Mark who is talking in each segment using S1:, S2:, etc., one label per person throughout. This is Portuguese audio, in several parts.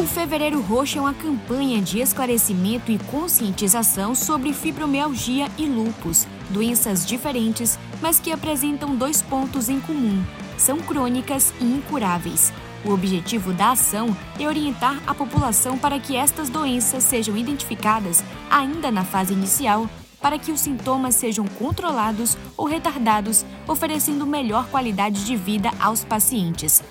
S1: O Fevereiro Roxo é uma campanha de esclarecimento e conscientização sobre fibromialgia e lúpus, doenças diferentes, mas que apresentam dois pontos em comum: são crônicas e incuráveis. O objetivo da ação é orientar a população para que estas doenças sejam identificadas ainda na fase inicial, para que os sintomas sejam controlados ou retardados, oferecendo melhor qualidade de vida aos pacientes.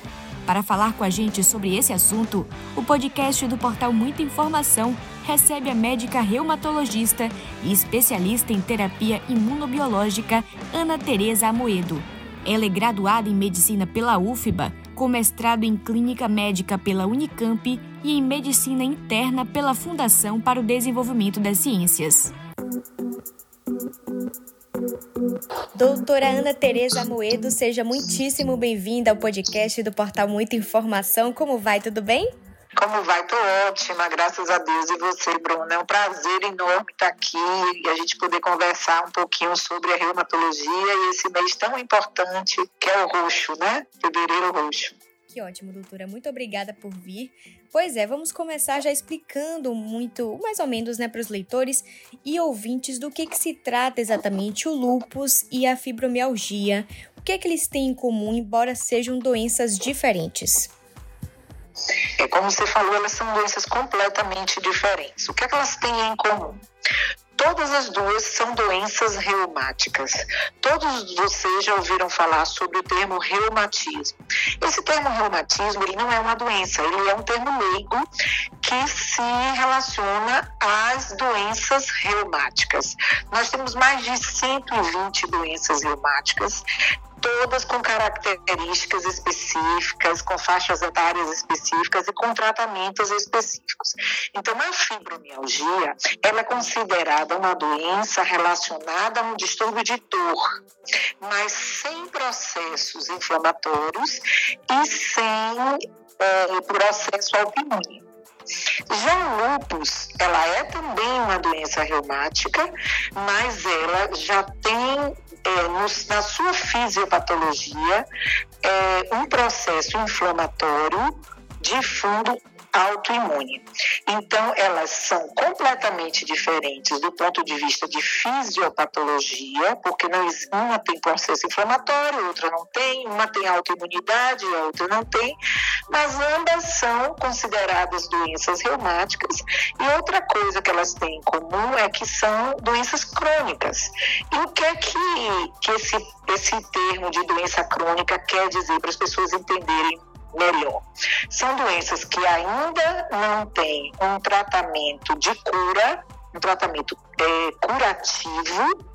S1: Para falar com a gente sobre esse assunto, o podcast do portal Muita Informação recebe a médica reumatologista e especialista em terapia imunobiológica Ana Tereza Amoedo. Ela é graduada em medicina pela UFBA, com mestrado em clínica médica pela Unicamp e em medicina interna pela Fundação para o Desenvolvimento das Ciências. Doutora Ana Tereza Moedo, seja muitíssimo bem-vinda ao podcast do Portal Muita Informação. Como vai? Tudo bem?
S2: Como vai? Tô ótima, graças a Deus. E você, Bruna? É um prazer enorme estar aqui e a gente poder conversar um pouquinho sobre a reumatologia e esse mês tão importante que é o roxo, né? Fevereiro roxo.
S1: Que ótimo, doutora. Muito obrigada por vir. Pois é, vamos começar já explicando muito, mais ou menos, né, para os leitores e ouvintes do que, que se trata exatamente o lúpus e a fibromialgia. O que é que eles têm em comum, embora sejam doenças diferentes?
S2: É, como você falou, elas são doenças completamente diferentes. O que, é que elas têm em comum? Todas as duas são doenças reumáticas. Todos vocês já ouviram falar sobre o termo reumatismo. Esse termo reumatismo, ele não é uma doença, ele é um termo leigo que se relaciona às doenças reumáticas. Nós temos mais de 120 doenças reumáticas todas com características específicas, com faixas etárias específicas e com tratamentos específicos. Então, a fibromialgia, ela é considerada uma doença relacionada a um distúrbio de dor, mas sem processos inflamatórios e sem é, processo autoimune. Já o lúpus, ela é também uma doença reumática, mas ela já tem é, no, na sua fisiopatologia é, um processo inflamatório de fundo autoimune. Então, elas são completamente diferentes do ponto de vista de fisiopatologia, porque não, uma tem processo inflamatório, outra não tem, uma tem autoimunidade, a outra não tem, mas ambas são consideradas doenças reumáticas. E outra coisa que elas têm em comum é que são doenças crônicas. E o que é que, que esse, esse termo de doença crônica quer dizer para as pessoas entenderem melhor. São doenças que ainda não têm um tratamento de cura, um tratamento é, curativo,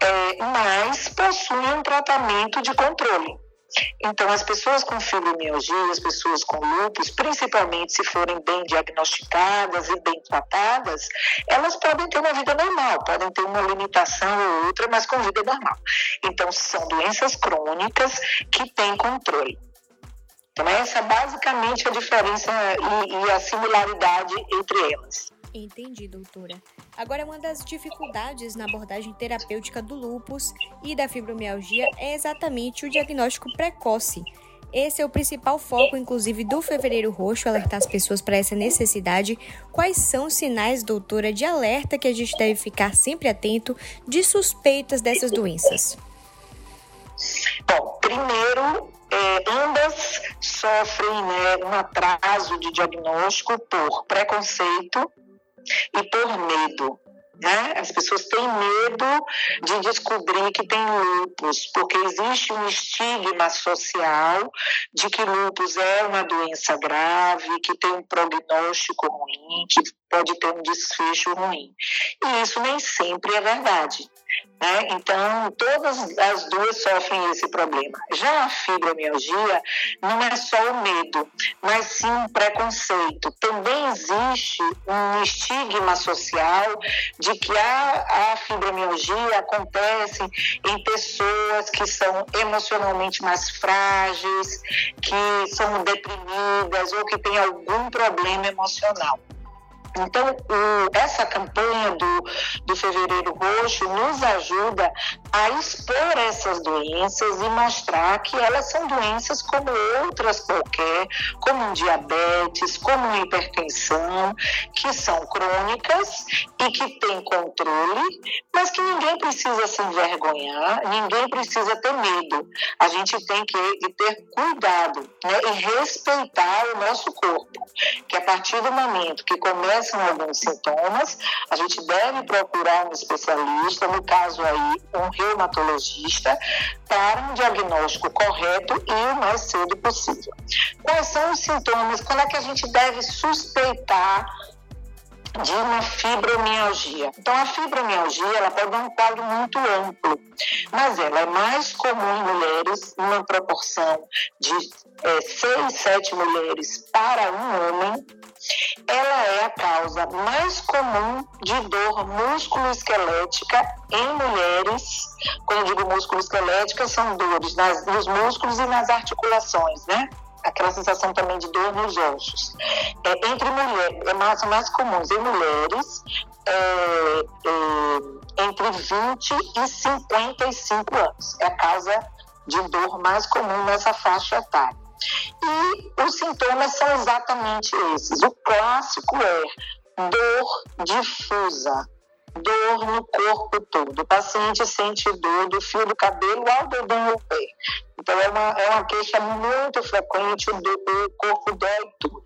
S2: é, mas possuem um tratamento de controle. Então, as pessoas com fibromialgia, as pessoas com lúpus, principalmente se forem bem diagnosticadas e bem tratadas, elas podem ter uma vida normal, podem ter uma limitação ou outra, mas com vida normal. Então, são doenças crônicas que têm controle. Então, essa é basicamente a diferença e, e a similaridade entre elas.
S1: Entendi, doutora. Agora, uma das dificuldades na abordagem terapêutica do lúpus e da fibromialgia é exatamente o diagnóstico precoce. Esse é o principal foco, inclusive, do Fevereiro Roxo, alertar as pessoas para essa necessidade. Quais são os sinais, doutora, de alerta que a gente deve ficar sempre atento de suspeitas dessas doenças?
S2: Bom, primeiro, é, ambas sofrem né, um atraso de diagnóstico por preconceito e por medo. Né? As pessoas têm medo de descobrir que tem lúpus, porque existe um estigma social de que lúpus é uma doença grave, que tem um prognóstico ruim, que pode ter um desfecho ruim. E isso nem sempre é verdade. Né? Então, todas as duas sofrem esse problema. Já a fibromialgia não é só o medo, mas sim um preconceito. Também existe um estigma social de que a, a fibromialgia acontece em pessoas que são emocionalmente mais frágeis, que são deprimidas ou que têm algum problema emocional. Então, o, essa campanha do, do Fevereiro Roxo nos ajuda a expor essas doenças e mostrar que elas são doenças como outras qualquer, como um diabetes, como uma hipertensão, que são crônicas e que têm controle, mas que ninguém precisa se envergonhar, ninguém precisa ter medo. A gente tem que ter cuidado né, e respeitar o nosso corpo, que a partir do momento que começam alguns sintomas, a gente deve procurar um especialista, no caso aí, um reumatologista, para um diagnóstico correto e o mais cedo possível. Quais são os sintomas? Quando é que a gente deve suspeitar de uma fibromialgia. Então, a fibromialgia ela pode dar um quadro muito amplo, mas ela é mais comum em mulheres, numa proporção de é, 6, 7 mulheres para um homem. Ela é a causa mais comum de dor músculo-esquelética em mulheres. Quando eu digo músculo-esquelética, são dores nas, nos músculos e nas articulações, né? Aquela sensação também de dor nos ossos. É, entre mulheres, é mais, mais comuns em mulheres é, é, entre 20 e 55 anos. É a causa de dor mais comum nessa faixa etária. E os sintomas são exatamente esses. O clássico é dor difusa, dor no corpo todo. O paciente sente dor do fio do cabelo ao dedão do pé. Então, é uma, é uma queixa muito frequente, do, o corpo dói tudo.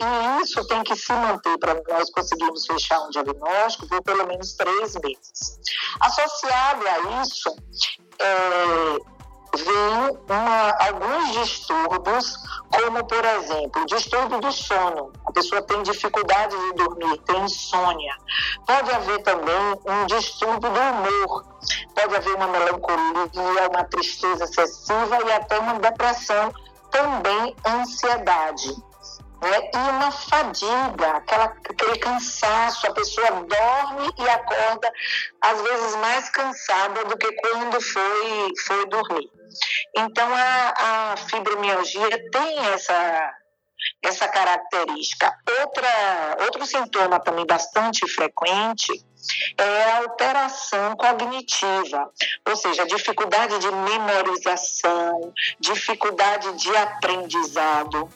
S2: E isso tem que se manter para nós conseguirmos fechar um diagnóstico por pelo menos três meses. Associado a isso, é, vem uma, alguns distúrbios, como, por exemplo, distúrbio do sono. A pessoa tem dificuldade de dormir, tem insônia. Pode haver também um distúrbio do humor. Pode haver uma melancolia, uma tristeza excessiva e até uma depressão, também ansiedade. Né? E uma fadiga, aquela, aquele cansaço, a pessoa dorme e acorda, às vezes mais cansada do que quando foi, foi dormir. Então, a, a fibromialgia tem essa, essa característica. Outra, outro sintoma também bastante frequente é a alteração cognitiva, ou seja, dificuldade de memorização, dificuldade de aprendizado,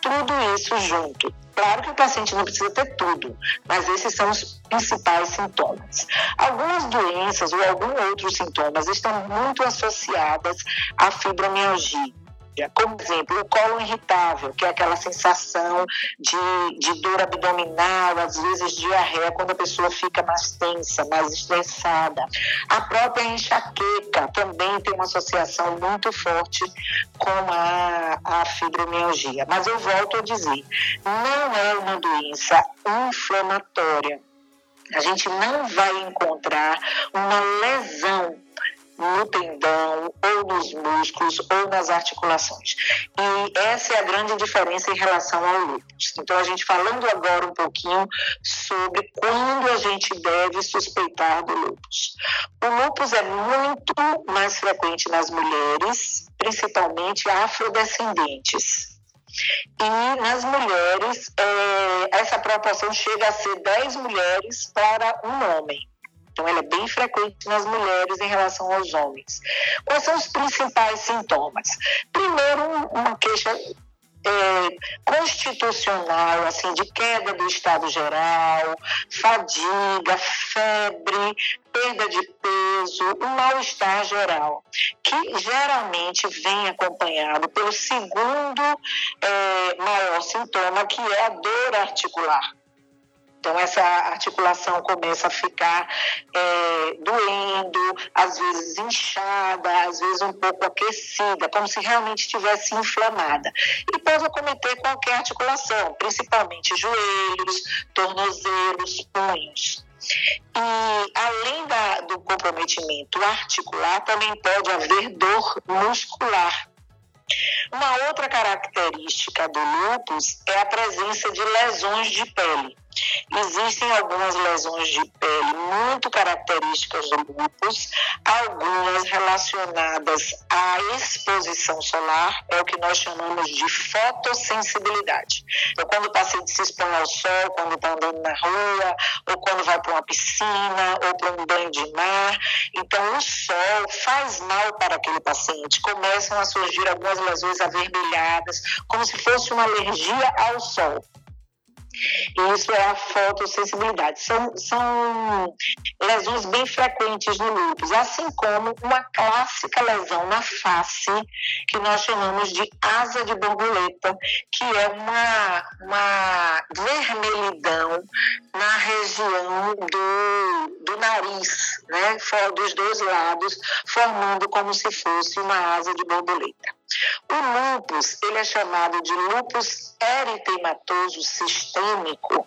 S2: tudo isso junto. Claro que o paciente não precisa ter tudo, mas esses são os principais sintomas. Algumas doenças ou alguns outros sintomas estão muito associadas à fibromialgia como exemplo, o colo irritável, que é aquela sensação de, de dor abdominal, às vezes diarreia, quando a pessoa fica mais tensa, mais estressada. A própria enxaqueca também tem uma associação muito forte com a, a fibromialgia. Mas eu volto a dizer, não é uma doença inflamatória. A gente não vai encontrar uma lesão no tendão, ou nos músculos, ou nas articulações. E essa é a grande diferença em relação ao lúpus. Então, a gente falando agora um pouquinho sobre quando a gente deve suspeitar do lúpus. O lúpus é muito mais frequente nas mulheres, principalmente afrodescendentes. E nas mulheres, é, essa proporção chega a ser 10 mulheres para um homem. Então, ela é bem frequente nas mulheres em relação aos homens. Quais são os principais sintomas? Primeiro, uma queixa é, constitucional, assim, de queda do estado geral, fadiga, febre, perda de peso, um mal-estar geral, que geralmente vem acompanhado pelo segundo é, maior sintoma, que é a dor articular. Então, essa articulação começa a ficar é, doendo, às vezes inchada, às vezes um pouco aquecida, como se realmente estivesse inflamada. E pode acometer qualquer articulação, principalmente joelhos, tornozelos, punhos. E além da, do comprometimento articular, também pode haver dor muscular. Uma outra característica do lúpus é a presença de lesões de pele. Existem algumas lesões de pele muito características do lúpus, algumas relacionadas à exposição solar, é o que nós chamamos de fotossensibilidade. Então, quando o paciente se expõe ao sol, quando está andando na rua, ou quando vai para uma piscina, ou para um banho de mar, então o sol faz mal para aquele paciente. Começam a surgir algumas lesões avermelhadas, como se fosse uma alergia ao sol. Isso é a fotossensibilidade. São, são lesões bem frequentes no lúpus, assim como uma clássica lesão na face, que nós chamamos de asa de borboleta, que é uma, uma vermelhidão na região do, do nariz, né, dos dois lados, formando como se fosse uma asa de borboleta. O lúpus, ele é chamado de lúpus eritematoso sistêmico.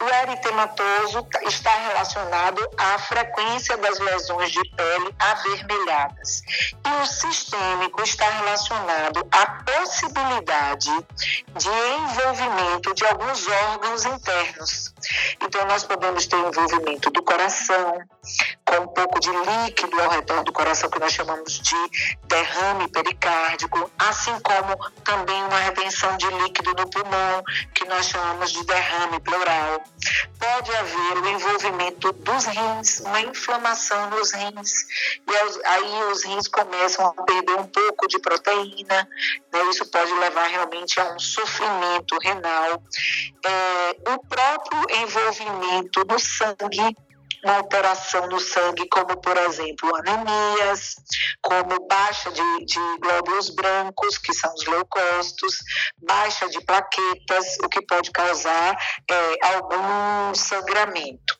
S2: O eritematoso está relacionado à frequência das lesões de pele avermelhadas. E o sistêmico está relacionado à possibilidade de envolvimento de alguns órgãos internos. Então, nós podemos ter envolvimento do coração, com um pouco de líquido ao redor do coração, que nós chamamos de derrame pericárdico, assim como também uma retenção de líquido no pulmão, que nós chamamos de derrame pleural. Pode haver o envolvimento dos rins, uma inflamação nos rins, e aí os rins começam a perder um pouco de proteína, né? isso pode levar realmente a um sofrimento renal. É, o próprio envolvimento do sangue uma alteração no sangue, como por exemplo anemias, como baixa de, de glóbulos brancos, que são os leucócitos, baixa de plaquetas, o que pode causar é, algum sangramento.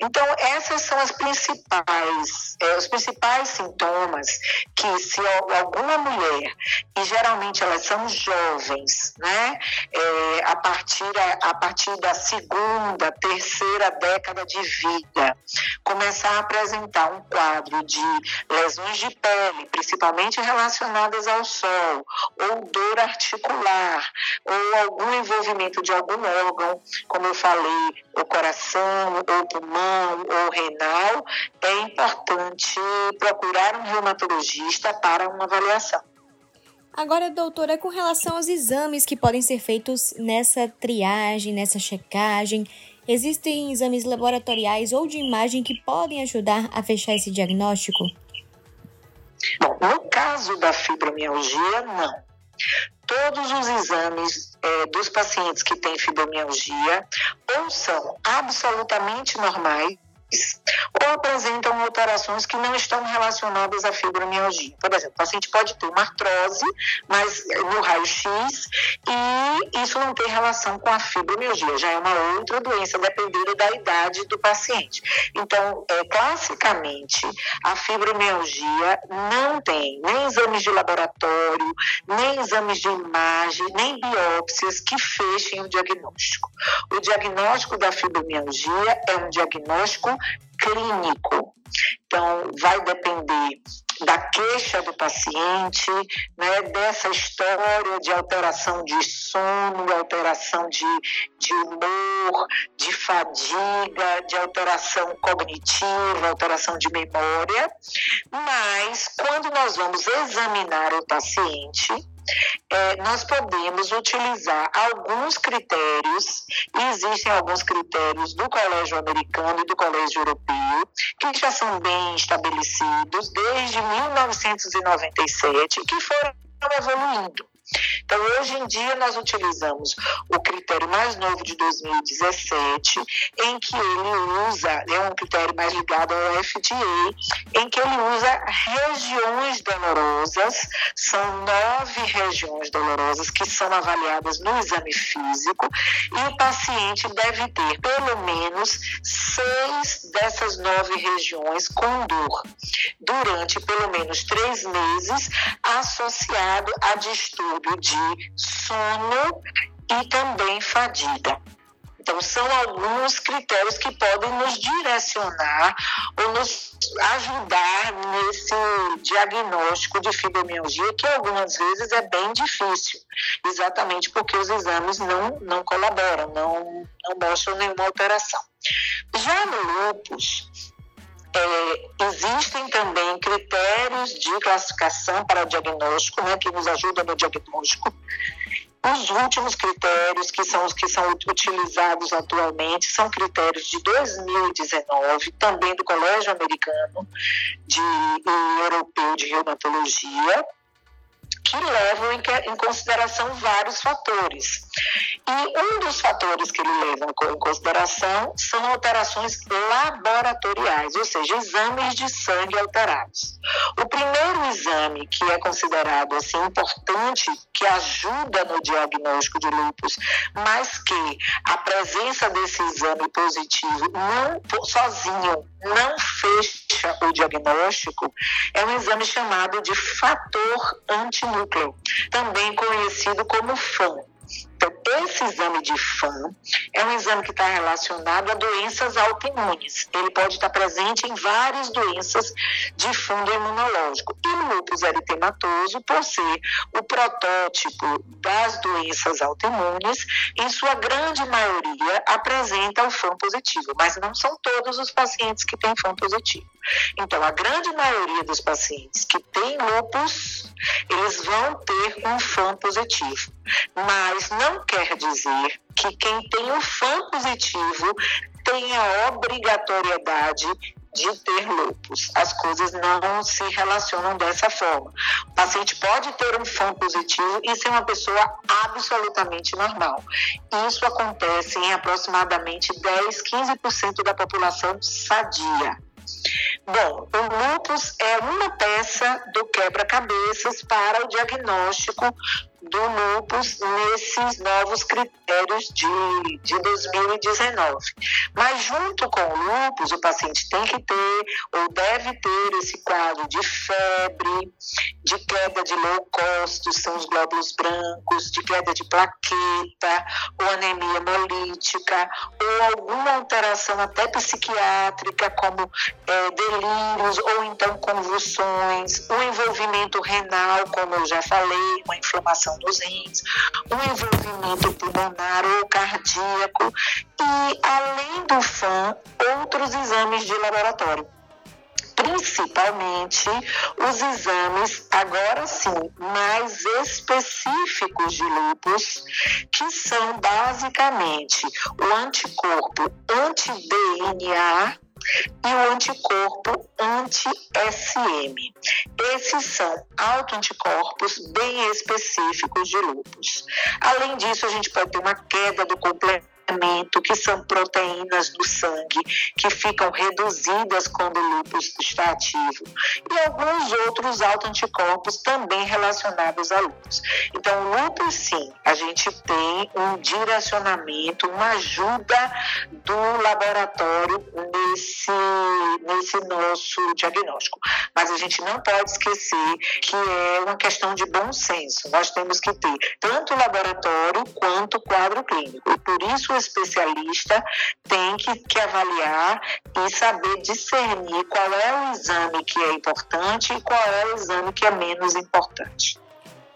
S2: Então, essas são as principais, é, os principais sintomas que se alguma mulher, e geralmente elas são jovens, né, é, a, partir, a, a partir da segunda, terceira década de vida, começar a apresentar um quadro de lesões de pele, principalmente relacionadas ao sol, ou dor articular, ou algum envolvimento de algum órgão, como eu falei, o coração, ou pulmão, ou renal, é importante procurar um reumatologista para uma avaliação.
S1: Agora, doutora, com relação aos exames que podem ser feitos nessa triagem, nessa checagem, existem exames laboratoriais ou de imagem que podem ajudar a fechar esse diagnóstico?
S2: Bom, no caso da fibromialgia, não. Todos os exames é, dos pacientes que têm fibromialgia ou são absolutamente normais ou apresentam alterações que não estão relacionadas à fibromialgia. Por exemplo, o paciente pode ter uma artrose, mas no raio-x, e isso não tem relação com a fibromialgia, já é uma outra doença, dependendo da idade do paciente. Então, é, classicamente, a fibromialgia não tem nem exames de laboratório, nem exames de imagem, nem biópsias que fechem o diagnóstico. O diagnóstico da fibromialgia é um diagnóstico clínico. Então, vai depender da queixa do paciente, né, dessa história de alteração de sono, alteração de, de humor, de fadiga, de alteração cognitiva, alteração de memória. Mas, quando nós vamos examinar o paciente, é, nós podemos utilizar alguns critérios, e existem alguns critérios do Colégio Americano e do Colégio Europeu, que já são bem estabelecidos desde 1997, que foram evoluindo. Então, hoje em dia, nós utilizamos o critério mais novo de 2017, em que ele usa, é um critério mais ligado ao FDA, em que ele usa regiões dolorosas, são nove regiões dolorosas que são avaliadas no exame físico, e o paciente deve ter pelo menos seis dessas nove regiões com dor, durante pelo menos três meses, associado a distúrbio de sono e também fadiga. Então, são alguns critérios que podem nos direcionar ou nos ajudar nesse diagnóstico de fibromialgia, que algumas vezes é bem difícil, exatamente porque os exames não, não colaboram, não, não mostram nenhuma alteração. Já no lúpus, é, existem também critérios de classificação para diagnóstico, né, que nos ajudam no diagnóstico. Os últimos critérios, que são os que são utilizados atualmente, são critérios de 2019, também do Colégio Americano de, e Europeu de Reumatologia, que levam em, consideração vários fatores. E um dos fatores que ele leva em consideração são alterações laboratoriais, ou seja, exames de sangue alterados. O primeiro exame que é considerado assim importante, que ajuda no diagnóstico de lúpus, mas que a presença desse exame positivo não sozinho não fecha o diagnóstico, é um exame chamado de fator antinúcleo, também conhecido como FAM. Então, esse exame de FAM é um exame que está relacionado a doenças autoimunes. Ele pode estar presente em várias doenças de fundo imunológico. E lúpus eritematoso, por ser o protótipo das doenças autoimunes, em sua grande maioria apresenta o FAM positivo, mas não são todos os pacientes que têm FAM positivo. Então, a grande maioria dos pacientes que têm lúpus, eles vão ter um FAM positivo, mas não não quer dizer que quem tem o FAM positivo tem a obrigatoriedade de ter lupus. As coisas não se relacionam dessa forma. O paciente pode ter um FAM positivo e ser uma pessoa absolutamente normal. Isso acontece em aproximadamente 10, 15% da população sadia. Bom, o lupus é uma peça do quebra-cabeças para o diagnóstico do lupus nesses novos critérios de, de 2019. Mas junto com o lupus, o paciente tem que ter ou deve ter esse quadro de febre, de queda de leucócitos, são os glóbulos brancos, de queda de plaqueta, ou anemia hemolítica, ou alguma alteração até psiquiátrica, como é, delírios, ou então convulsões, o envolvimento renal, como eu já falei, uma inflamação inflamação dos rins, um envolvimento pulmonar ou cardíaco e, além do FAM, outros exames de laboratório. Principalmente os exames, agora sim, mais específicos de lupus, que são basicamente o anticorpo anti-DNA e o anticorpo anti-SM. Esses são autoanticorpos bem específicos de lúpus. Além disso, a gente pode ter uma queda do complemento que são proteínas do sangue que ficam reduzidas quando o lúpus está ativo, e alguns outros autoanticorpos também relacionados a lúpus. Então, lúpus, sim, a gente tem um direcionamento, uma ajuda do laboratório nesse, nesse nosso diagnóstico. Mas a gente não pode esquecer que é uma questão de bom senso. Nós temos que ter tanto o laboratório quanto o quadro clínico. E por isso o especialista tem que, que avaliar e saber discernir qual é o exame que é importante e qual é o exame que é menos importante.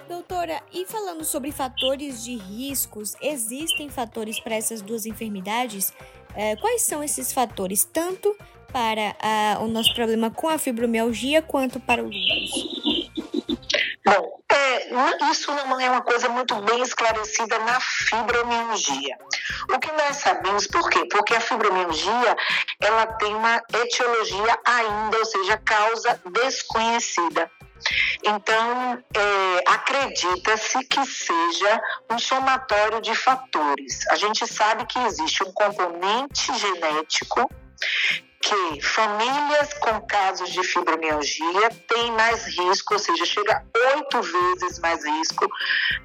S1: Doutora, e falando sobre fatores de riscos, existem fatores para essas duas enfermidades? É, quais são esses fatores, tanto para a, o nosso problema com a fibromialgia quanto para o lúpus?
S2: Bom, é, isso não é uma coisa muito bem esclarecida na fibromialgia. O que nós sabemos, por quê? Porque a fibromialgia ela tem uma etiologia ainda, ou seja, causa desconhecida. Então, é, acredita-se que seja um somatório de fatores. A gente sabe que existe um componente genético que famílias com casos de fibromialgia têm mais risco, ou seja, chega oito vezes mais risco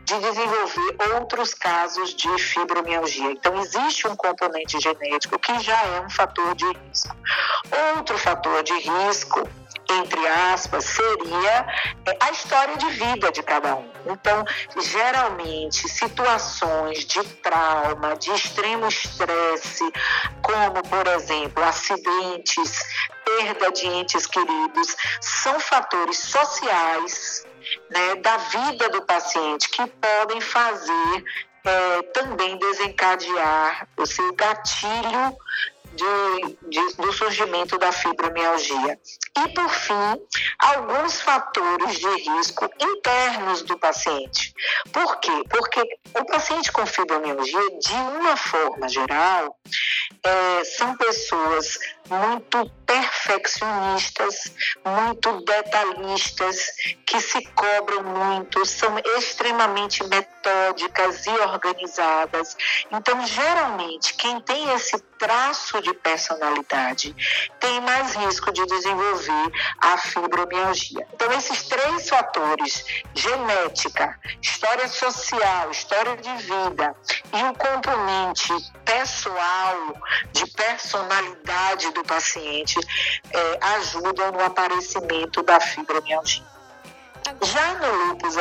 S2: de desenvolver outros casos de fibromialgia. Então, existe um componente genético que já é um fator de risco. Outro fator de risco entre aspas, seria é, a história de vida de cada um. Então, geralmente, situações de trauma, de extremo estresse, como, por exemplo, acidentes, perda de entes queridos, são fatores sociais né, da vida do paciente que podem fazer é, também desencadear o seu gatilho de, de, do surgimento da fibromialgia. E, por fim, alguns fatores de risco internos do paciente. Por quê? Porque o paciente com fibromialgia, de uma forma geral, é, são pessoas muito perfeccionistas, muito detalhistas, que se cobram muito, são extremamente metódicas e organizadas. Então, geralmente, quem tem esse traço de personalidade tem mais risco de desenvolver a fibromialgia. Então, esses três fatores, genética, história social, história de vida e o componente pessoal, de personalidade do paciente, é, ajudam no aparecimento da fibromialgia. Já no lúpus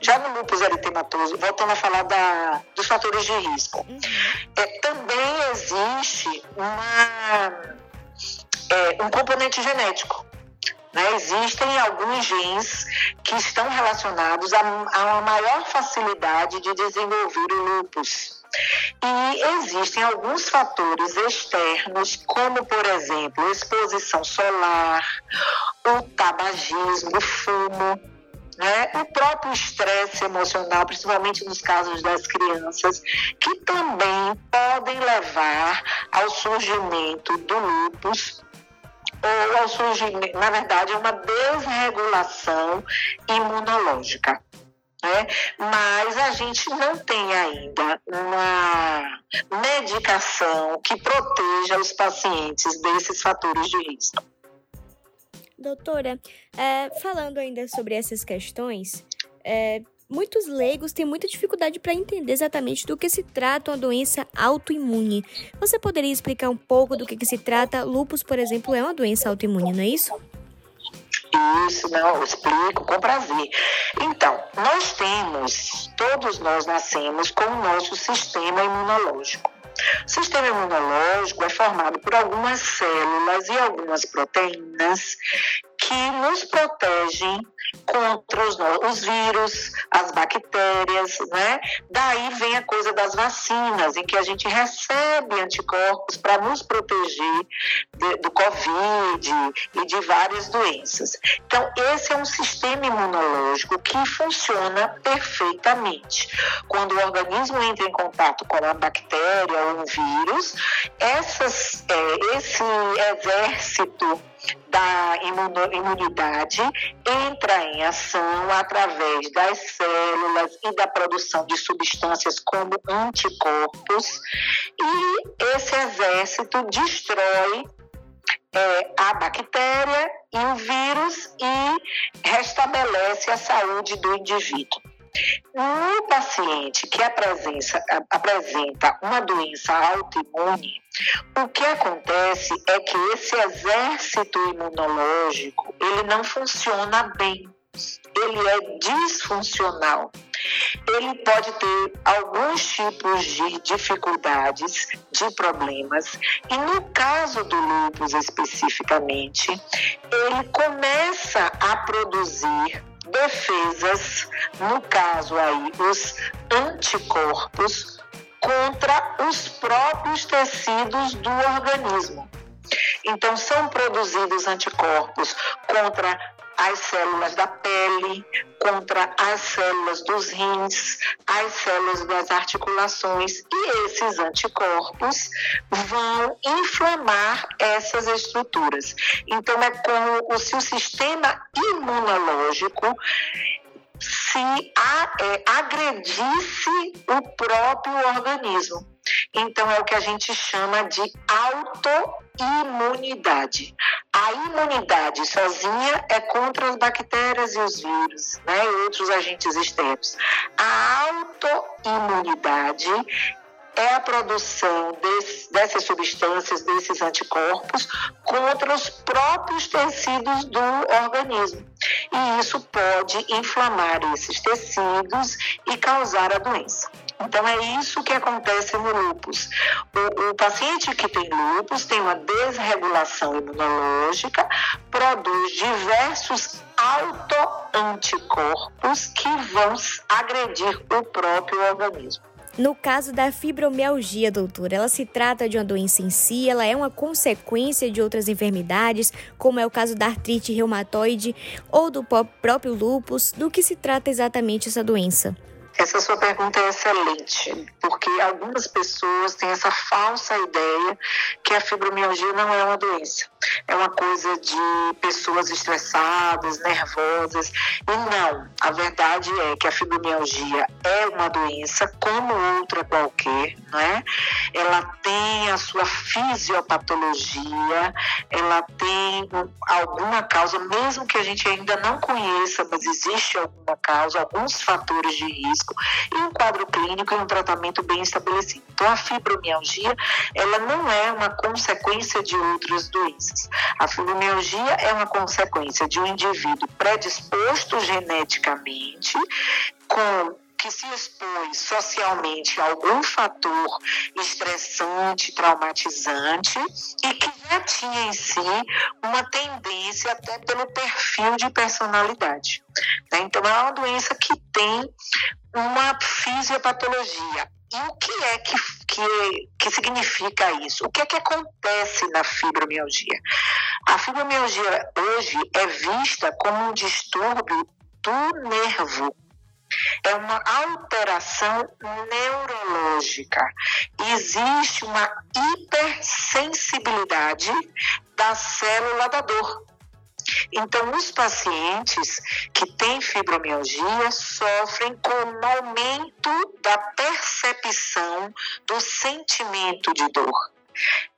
S2: já no lúpus eritematoso, voltando a falar da, dos fatores de risco, uhum. é, também existe uma, é, um componente genético. Né? Existem alguns genes que estão relacionados a, a uma maior facilidade de desenvolver o lúpus. E existem alguns fatores externos, como, por exemplo, exposição solar, o tabagismo, o fumo, né? o próprio estresse emocional, principalmente nos casos das crianças, que também podem levar ao surgimento do lúpus ou ao surgimento, na verdade, é uma desregulação imunológica. Né? Mas a gente não tem ainda uma medicação que proteja os pacientes desses fatores de risco.
S1: Doutora, é, falando ainda sobre essas questões, é, muitos leigos têm muita dificuldade para entender exatamente do que se trata uma doença autoimune. Você poderia explicar um pouco do que, que se trata? Lupus, por exemplo, é uma doença autoimune, não é isso?
S2: Isso, não, eu explico com prazer. Então, nós temos, todos nós nascemos com o nosso sistema imunológico. O sistema imunológico é formado por algumas células e algumas proteínas que nos protegem contra os, os, vírus, as bactérias, né? Daí vem a coisa das vacinas, em que a gente recebe anticorpos para nos proteger de, do Covid e de várias doenças. Então, esse é um sistema imunológico que funciona perfeitamente. Quando o organismo entra em contato com a bactéria ou um vírus, essas, é, esse exército da imunidade entra em ação através das células e da produção de substâncias como anticorpos, e esse exército destrói é, a bactéria e o vírus e restabelece a saúde do indivíduo. No paciente que apresenta, uma doença autoimune, o que acontece é que esse exército imunológico ele não funciona bem, ele é disfuncional. Ele pode ter alguns tipos de dificuldades, de problemas, e no caso do lúpus especificamente, ele começa a produzir defesas, no caso aí, os anticorpos contra os próprios tecidos do organismo. Então, são produzidos anticorpos contra as células da pele, contra as células dos rins, as células das articulações, e esses anticorpos vão inflamar essas estruturas. Então, é como se o sistema imunológico se a, é, agredisse o próprio organismo. Então, é o que a gente chama de autoimunidade. A imunidade sozinha é contra as bactérias e os vírus, né, e outros agentes externos. A autoimunidade é a produção desse, dessas substâncias, desses anticorpos, contra os próprios tecidos do organismo. E isso pode inflamar esses tecidos e causar a doença. Então é isso que acontece no lúpus. O, o, paciente que tem lúpus tem uma desregulação imunológica, produz diversos autoanticorpos que vão agredir o próprio organismo.
S1: No caso da fibromialgia, doutora, ela se trata de uma doença em si, ela é uma consequência de outras enfermidades, como é o caso da artrite reumatoide ou do próprio lúpus. Do que se trata exatamente essa doença?
S2: Essa sua pergunta é excelente, porque algumas pessoas têm essa falsa ideia que a fibromialgia não é uma doença. É uma coisa de pessoas estressadas, nervosas. E não, a verdade é que a fibromialgia é uma doença como outra qualquer, né? Ela tem a sua fisiopatologia, ela tem alguma causa, mesmo que a gente ainda não conheça, mas existe alguma causa, alguns fatores de risco e um quadro clínico e um tratamento bem estabelecido. Então, a fibromialgia, ela não é uma consequência de outras doenças. A fibromialgia é uma consequência de um indivíduo predisposto geneticamente com que se expõe socialmente a algum fator estressante, traumatizante e que já tinha em si uma tendência até pelo perfil de personalidade. Né? Então, é uma doença que tem uma fisiopatologia. E o que é que, que, que significa isso? O que é que acontece na fibromialgia? A fibromialgia hoje é vista como um distúrbio do nervo é uma alteração neurológica. Existe uma hipersensibilidade da célula da dor. Então, os pacientes que têm fibromialgia sofrem com o aumento da percepção do sentimento de dor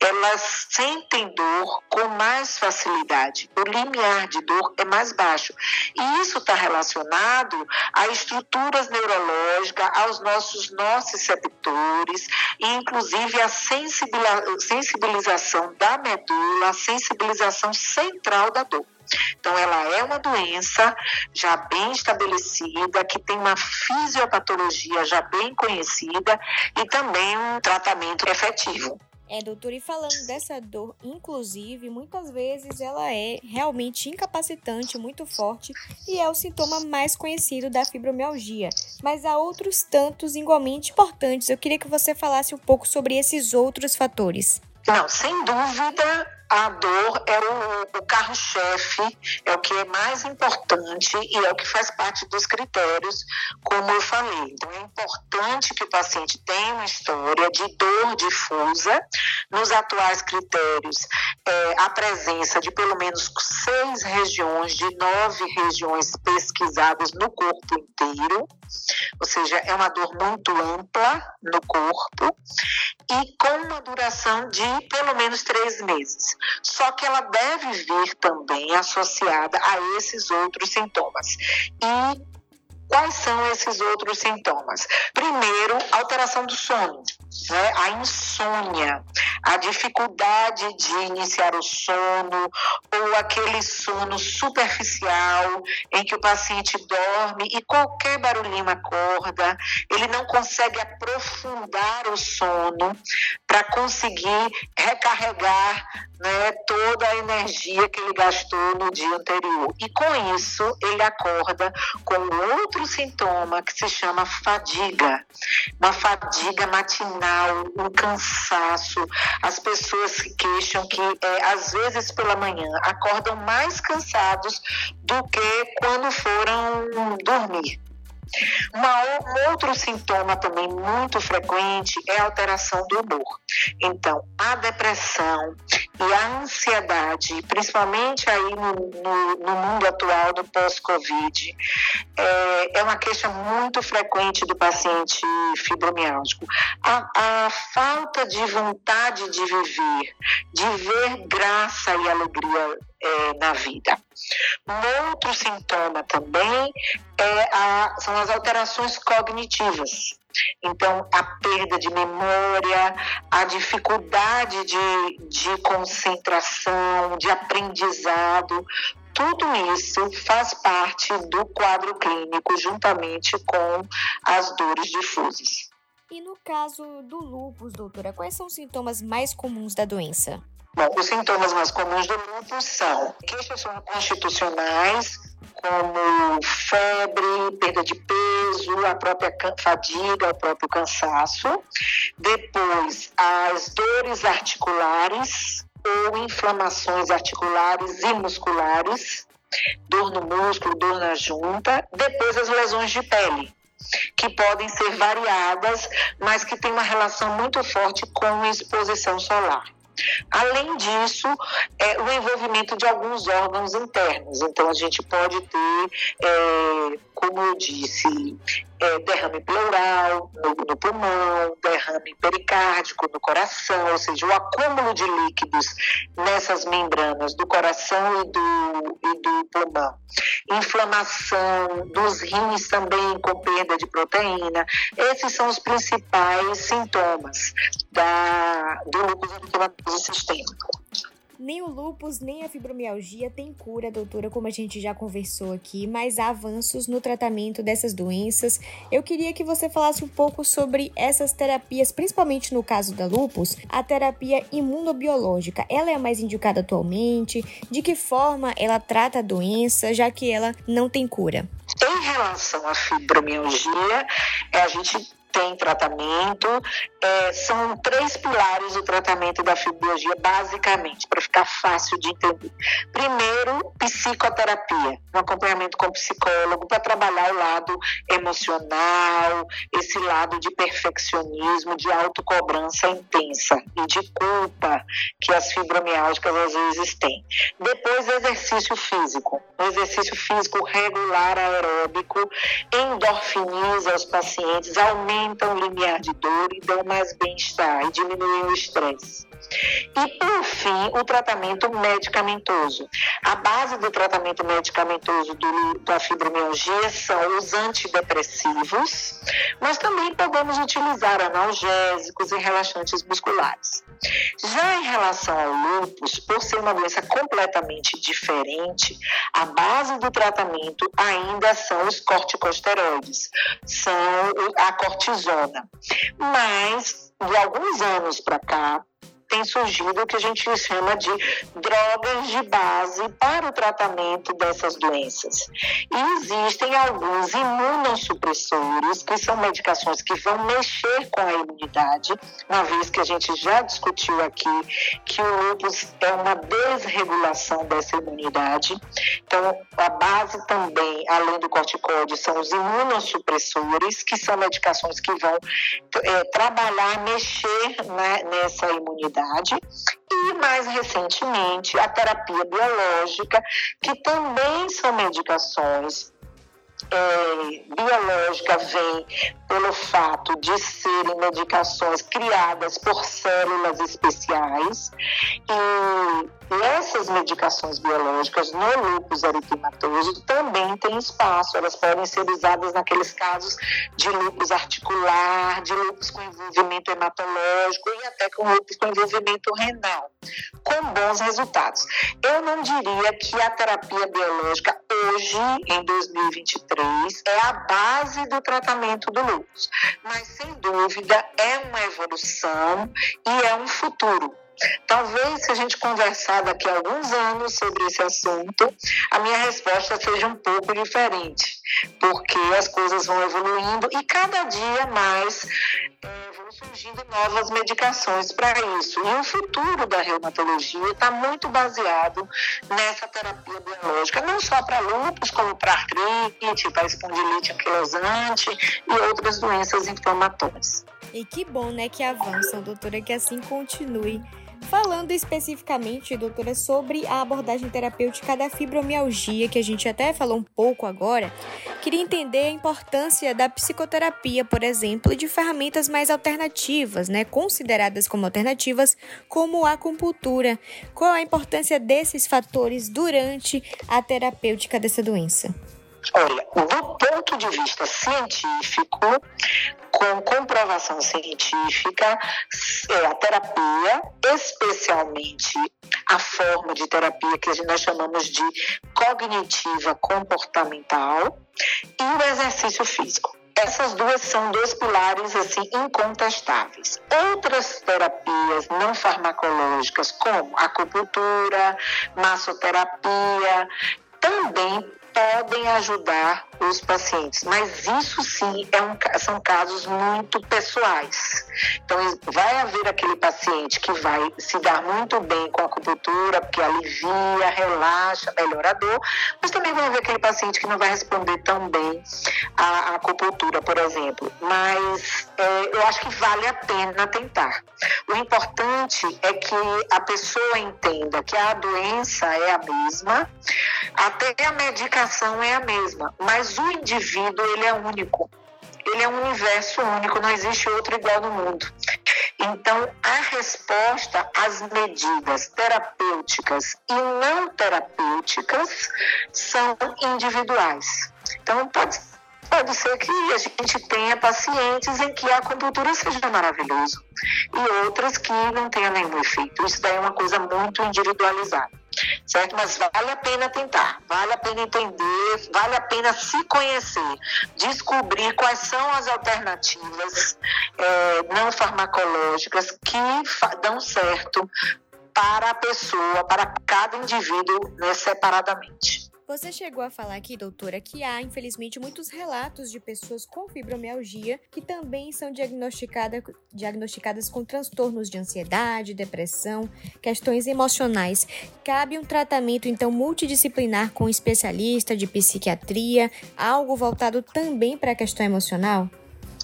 S2: elas sentem dor com mais facilidade. O limiar de dor é mais baixo. E isso está relacionado a estruturas neurológicas, aos nossos nociceptores, e inclusive a sensibilização da medula, a sensibilização central da dor. Então, ela é uma doença já bem estabelecida, que tem uma fisiopatologia já bem conhecida e também um tratamento efetivo.
S1: É, doutor, e falando dessa dor, inclusive, muitas vezes ela é realmente incapacitante, muito forte, e é o sintoma mais conhecido da fibromialgia. Mas há outros tantos igualmente importantes. Eu queria que você falasse um pouco sobre esses outros fatores.
S2: Não, sem dúvida, a dor é o, o carro-chefe, é o que é mais importante e é o que faz parte dos critérios, como eu falei. Então, é importante que o paciente tenha uma história de dor difusa. Nos atuais critérios, é, a presença de pelo menos seis regiões, de nove regiões pesquisadas no corpo inteiro, ou seja, é uma dor muito ampla no corpo e com uma duração de pelo menos três meses. Só que ela deve vir também associada a esses outros sintomas. E Quais são esses outros sintomas? Primeiro, alteração do sono, né? a insônia, a dificuldade de iniciar o sono ou aquele sono superficial em que o paciente dorme e qualquer barulhinho acorda, ele não consegue aprofundar o sono para conseguir recarregar né, toda a energia que ele gastou no dia anterior. E com isso, ele acorda com outro sintoma que se chama fadiga. Uma fadiga matinal, um cansaço. As pessoas se queixam que, é, às vezes pela manhã, acordam mais cansados do que quando foram dormir. Uma, um outro sintoma também muito frequente é a alteração do humor. Então, a depressão e a ansiedade, principalmente aí no, no, no mundo atual do pós-Covid, é, é, uma queixa muito frequente do paciente fibromialgico. A, a falta de vontade de viver, de ver graça e alegria é, na vida. Um outro sintoma também é a, são as alterações cognitivas. Então, a perda de memória, a dificuldade de, de concentração, de aprendizado, tudo isso faz parte do quadro clínico, juntamente com as dores difusas.
S1: E no caso do lúpus, doutora, quais são os sintomas mais comuns da doença?
S2: Bom, os sintomas mais comuns do lúpus são queixas constitucionais, como febre, perda de peso, a própria fadiga, o próprio cansaço. Depois, as dores articulares ou inflamações articulares e musculares, dor no músculo, dor na junta. Depois, as lesões de pele, que podem ser variadas, mas que têm uma relação muito forte com exposição solar. Além disso, é, o envolvimento de alguns órgãos internos. Então, a gente pode ter, é, como eu disse, é, derrame pleural no, no, pulmão, derrame pericárdico no coração, ou seja, o acúmulo de líquidos nessas membranas do coração e do, e do pulmão. Inflamação dos rins também com perda de proteína. Esses são os principais sintomas da, do lúpus sistêmico.
S1: Nem o lúpus nem a fibromialgia têm cura, doutora, como a gente já conversou aqui, mas há avanços no tratamento dessas doenças. Eu queria que você falasse um pouco sobre essas terapias, principalmente no caso da lúpus, a terapia imunobiológica. Ela é a mais indicada atualmente? De que forma ela trata a doença, já que ela não tem cura?
S2: Em relação à fibromialgia, a gente tem tratamento. É, são três pilares do tratamento da fibromialgia, basicamente, para ficar fácil de entender. Primeiro, psicoterapia, um acompanhamento com psicólogo para trabalhar o lado emocional, esse lado de perfeccionismo, de autocobrança intensa e de culpa que as fibromialgicas às vezes têm. Depois, exercício físico. O exercício físico regular aeróbico endorfiniza os pacientes, aumenta aumentam o limiar de dor e dão mais bem-estar e diminuem o estresse. E, por fim, o tratamento medicamentoso. A base do tratamento medicamentoso do, da fibromialgia são os antidepressivos, mas também podemos utilizar analgésicos e relaxantes musculares. Já em relação ao lúpus, por ser uma doença completamente diferente, a base do tratamento ainda são os corticosteroides, são a cortisona. Mas, de alguns anos para cá, tem surgido o que a gente chama de drogas de base para o tratamento dessas doenças. E existem alguns imunossupressores, que são medicações que vão mexer com a imunidade, uma vez que a gente já discutiu aqui que o lúpus é uma desregulação dessa imunidade. Então, a base também, além do corticóide, são os imunossupressores, que são medicações que vão é, trabalhar, mexer né, nessa imunidade e mais recentemente a terapia biológica, que também são medicações é, biológica vem pelo fato de serem medicações criadas por células especiais e essas medicações biológicas no lúpus eritematoso também têm espaço, elas podem ser usadas naqueles casos de lúpus articular, de lúpus com envolvimento hematológico e até com lúpus com envolvimento renal, com bons resultados. Eu não diria que a terapia biológica hoje, em 2023, é a base do tratamento do lúpus, mas sem dúvida é uma evolução e é um futuro. Talvez, se a gente conversar daqui a alguns anos sobre esse assunto, a minha resposta seja um pouco diferente, porque as coisas vão evoluindo e cada dia mais surgindo novas medicações para isso. E o futuro da reumatologia está muito baseado nessa terapia biológica, não só para lúpus, como para artrite, para espondilite anquilosante e outras doenças inflamatórias.
S1: E que bom, né, que avançam, doutora, que assim continue. Falando especificamente, doutora, sobre a abordagem terapêutica da fibromialgia, que a gente até falou um pouco agora, queria entender a importância da psicoterapia, por exemplo, e de ferramentas mais alternativas, né, consideradas como alternativas, como a acupuntura. Qual a importância desses fatores durante a terapêutica dessa doença?
S2: Olha, do ponto de vista científico, com comprovação científica, é a terapia, especialmente a forma de terapia que nós chamamos de cognitiva comportamental e o exercício físico. Essas duas são dois pilares assim incontestáveis. Outras terapias não farmacológicas, como acupuntura, massoterapia, também podem ajudar os pacientes, mas isso sim é um, são casos muito pessoais. Então, vai haver aquele paciente que vai se dar muito bem com a acupuntura, porque alivia, relaxa, melhora a dor, mas também vai haver aquele paciente que não vai responder tão bem à acupuntura, por exemplo. Mas é, eu acho que vale a pena tentar. O importante é que a pessoa entenda que a doença é a mesma, até a medicação é a mesma, mas o indivíduo, ele é único. Ele é um universo único, não existe outro igual no mundo. Então, a resposta às medidas terapêuticas e não terapêuticas são individuais. Então, pode, pode ser que a gente tenha pacientes em que a acupuntura seja maravilhoso e outras que não tenha nenhum efeito. Isso daí é uma coisa muito individualizada certo? Mas vale a pena tentar, vale a pena entender, vale a pena se conhecer, descobrir quais são as alternativas é, não farmacológicas que dão certo para a pessoa, para cada indivíduo né, separadamente.
S1: Você chegou a falar aqui, doutora, que há, infelizmente, muitos relatos de pessoas com fibromialgia que também são diagnosticada, diagnosticadas com transtornos de ansiedade, depressão, questões emocionais. Cabe um tratamento, então, multidisciplinar com um especialista de psiquiatria, algo voltado também para a questão emocional?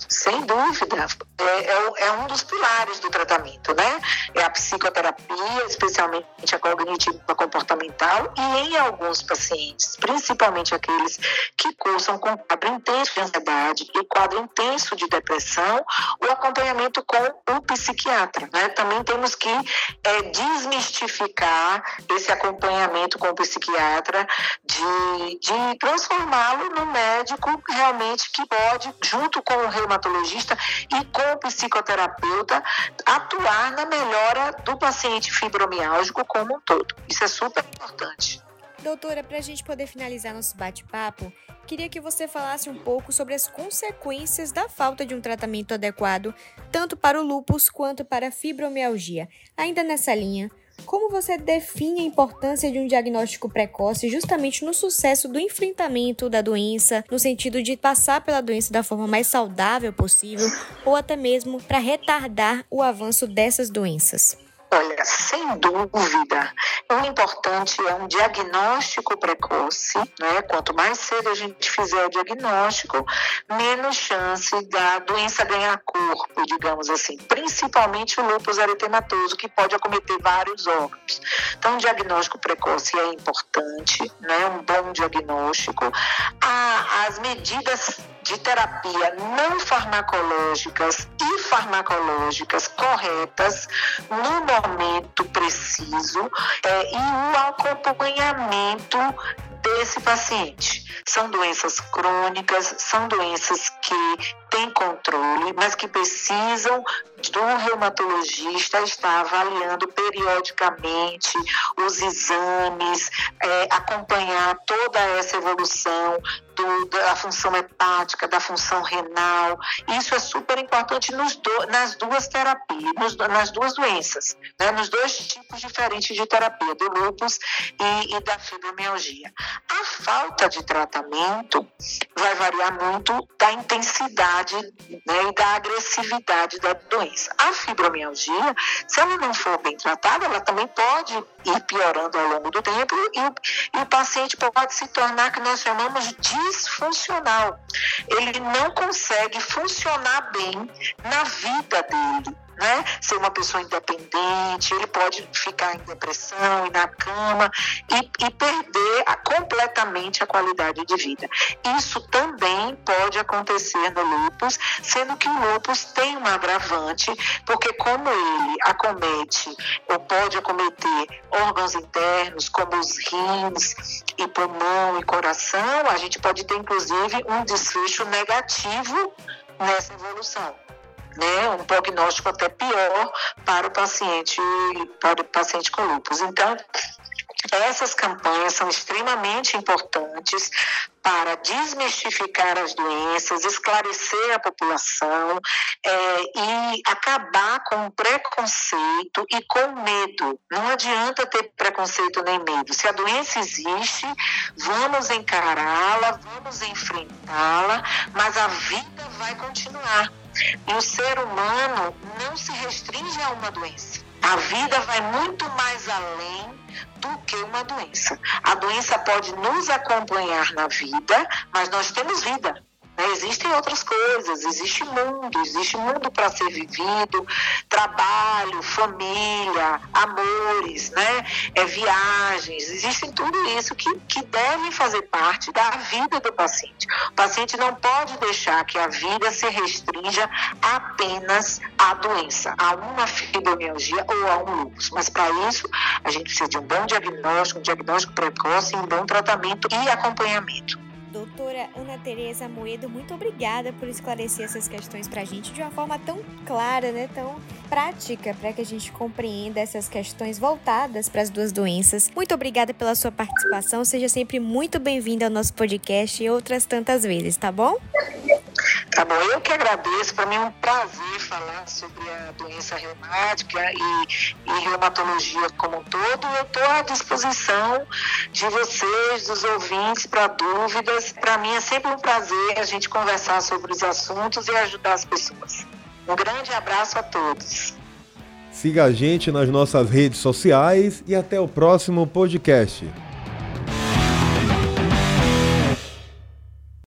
S2: Sem dúvida, é, é, é, um dos pilares do tratamento, né? É a psicoterapia, especialmente a cognitiva comportamental, e em alguns pacientes, principalmente aqueles que cursam com quadro intenso de ansiedade e quadro intenso de depressão, o acompanhamento com o psiquiatra, né? Também temos que é, desmistificar esse acompanhamento com o psiquiatra, de, de transformá-lo no médico realmente que pode, junto com o reumatologista, reumatologista e com o psicoterapeuta atuar na melhora do paciente fibromialgico como um todo. Isso é super importante.
S1: Doutora, para a gente poder finalizar nosso bate-papo, queria que você falasse um pouco sobre as consequências da falta de um tratamento adequado, tanto para o lúpus quanto para a fibromialgia. Ainda nessa linha, como você define a importância de um diagnóstico precoce justamente no sucesso do enfrentamento da doença, no sentido de passar pela doença da forma mais saudável possível, ou até mesmo para retardar o avanço dessas doenças?
S2: Olha, sem dúvida, o importante é um diagnóstico precoce, né? Quanto mais cedo a gente fizer o diagnóstico, menos chance da doença ganhar corpo, digamos assim, principalmente o lúpus eritematoso, que pode acometer vários órgãos. Então, o diagnóstico precoce é importante, né? Um bom diagnóstico. as medidas de terapia não farmacológicas e farmacológicas corretas no momento preciso é, e o acompanhamento desse paciente. São doenças crônicas, são doenças que têm controle, mas que precisam do reumatologista estar avaliando periodicamente os exames, é, acompanhar toda essa evolução do, da função hepática, da função renal. Isso é super importante do, nas duas terapias, nos, nas duas doenças, né, nos dois tipos diferentes de terapia, do lúpus e, e da fibromialgia. A falta de tratamento vai variar muito da intensidade né, e da agressividade da doença. A fibromialgia, se ela não for bem tratada, ela também pode ir piorando ao longo do tempo e, e o paciente pode se tornar que nós chamamos disfuncional. Ele não consegue funcionar bem na vida dele né? Ser uma pessoa independente, ele pode ficar em depressão e na cama e, e perder a, completamente a qualidade de vida. Isso também pode acontecer no lúpus, sendo que o lúpus tem um agravante, porque como ele acomete ou pode acometer órgãos internos, como os rins e pulmão e coração, a gente pode ter inclusive um desfecho negativo nessa evolução. Né, um prognóstico até pior para o paciente, para o paciente com lúpus. Então, essas campanhas são extremamente importantes para desmistificar as doenças, esclarecer a população é, e acabar com o preconceito e com o medo. Não adianta ter preconceito nem medo. Se a doença existe, vamos encará-la, vamos enfrentá-la, mas a vida vai continuar. E o ser humano não se restringe a uma doença. A vida vai muito mais além do que uma doença. A doença pode nos acompanhar na vida, mas nós temos vida. Né? Existem outras coisas, existe mundo, existe mundo para ser vivido, trabalho, família, amores, né? É, viagens, existem tudo isso que, que devem fazer parte da vida do paciente. O paciente não pode deixar que a vida se restrinja apenas à doença, a uma fibromialgia ou a um lúpus. Mas para isso, a gente precisa de um bom diagnóstico, um diagnóstico precoce, um bom tratamento e acompanhamento.
S1: Doutora Ana Tereza Moedo, muito obrigada por esclarecer essas questões para a gente de uma forma tão clara, né, tão prática, para que a gente compreenda essas questões voltadas para as duas doenças. Muito obrigada pela sua participação, seja sempre muito bem-vinda ao nosso podcast e outras tantas vezes, tá bom?
S2: Tá bom, eu que agradeço. Para mim é um prazer falar sobre a doença reumática e, e reumatologia como um todo. Eu estou à disposição de vocês, dos ouvintes, para dúvidas. Para mim é sempre um prazer a gente conversar sobre os assuntos e ajudar as pessoas. Um grande abraço a todos.
S3: Siga a gente nas nossas redes sociais e até o próximo podcast.